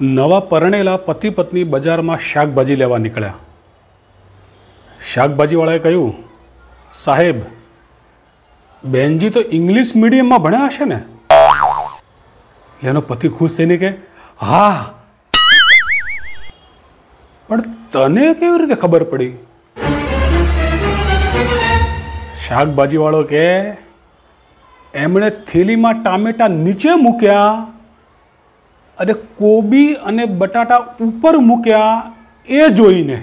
નવા પરણેલા પતિ પત્ની બજારમાં શાકભાજી લેવા નીકળ્યા. શાકભાજીવાળાએ કહ્યું, સાહેબ, બેનજી તો ઇંગ્લિશ મીડિયમમાં ભણ્યા હશે ને? એનો પતિ ખુશ થઈને કે, હા. પણ તને કેવી રીતે ખબર પડી? શાકભાજીવાળો કે, એમણે થેલીમાં ટામેટા નીચે મૂક્યા. અને કોબી અને બટાટા ઉપર મૂક્યા એ જોઈને.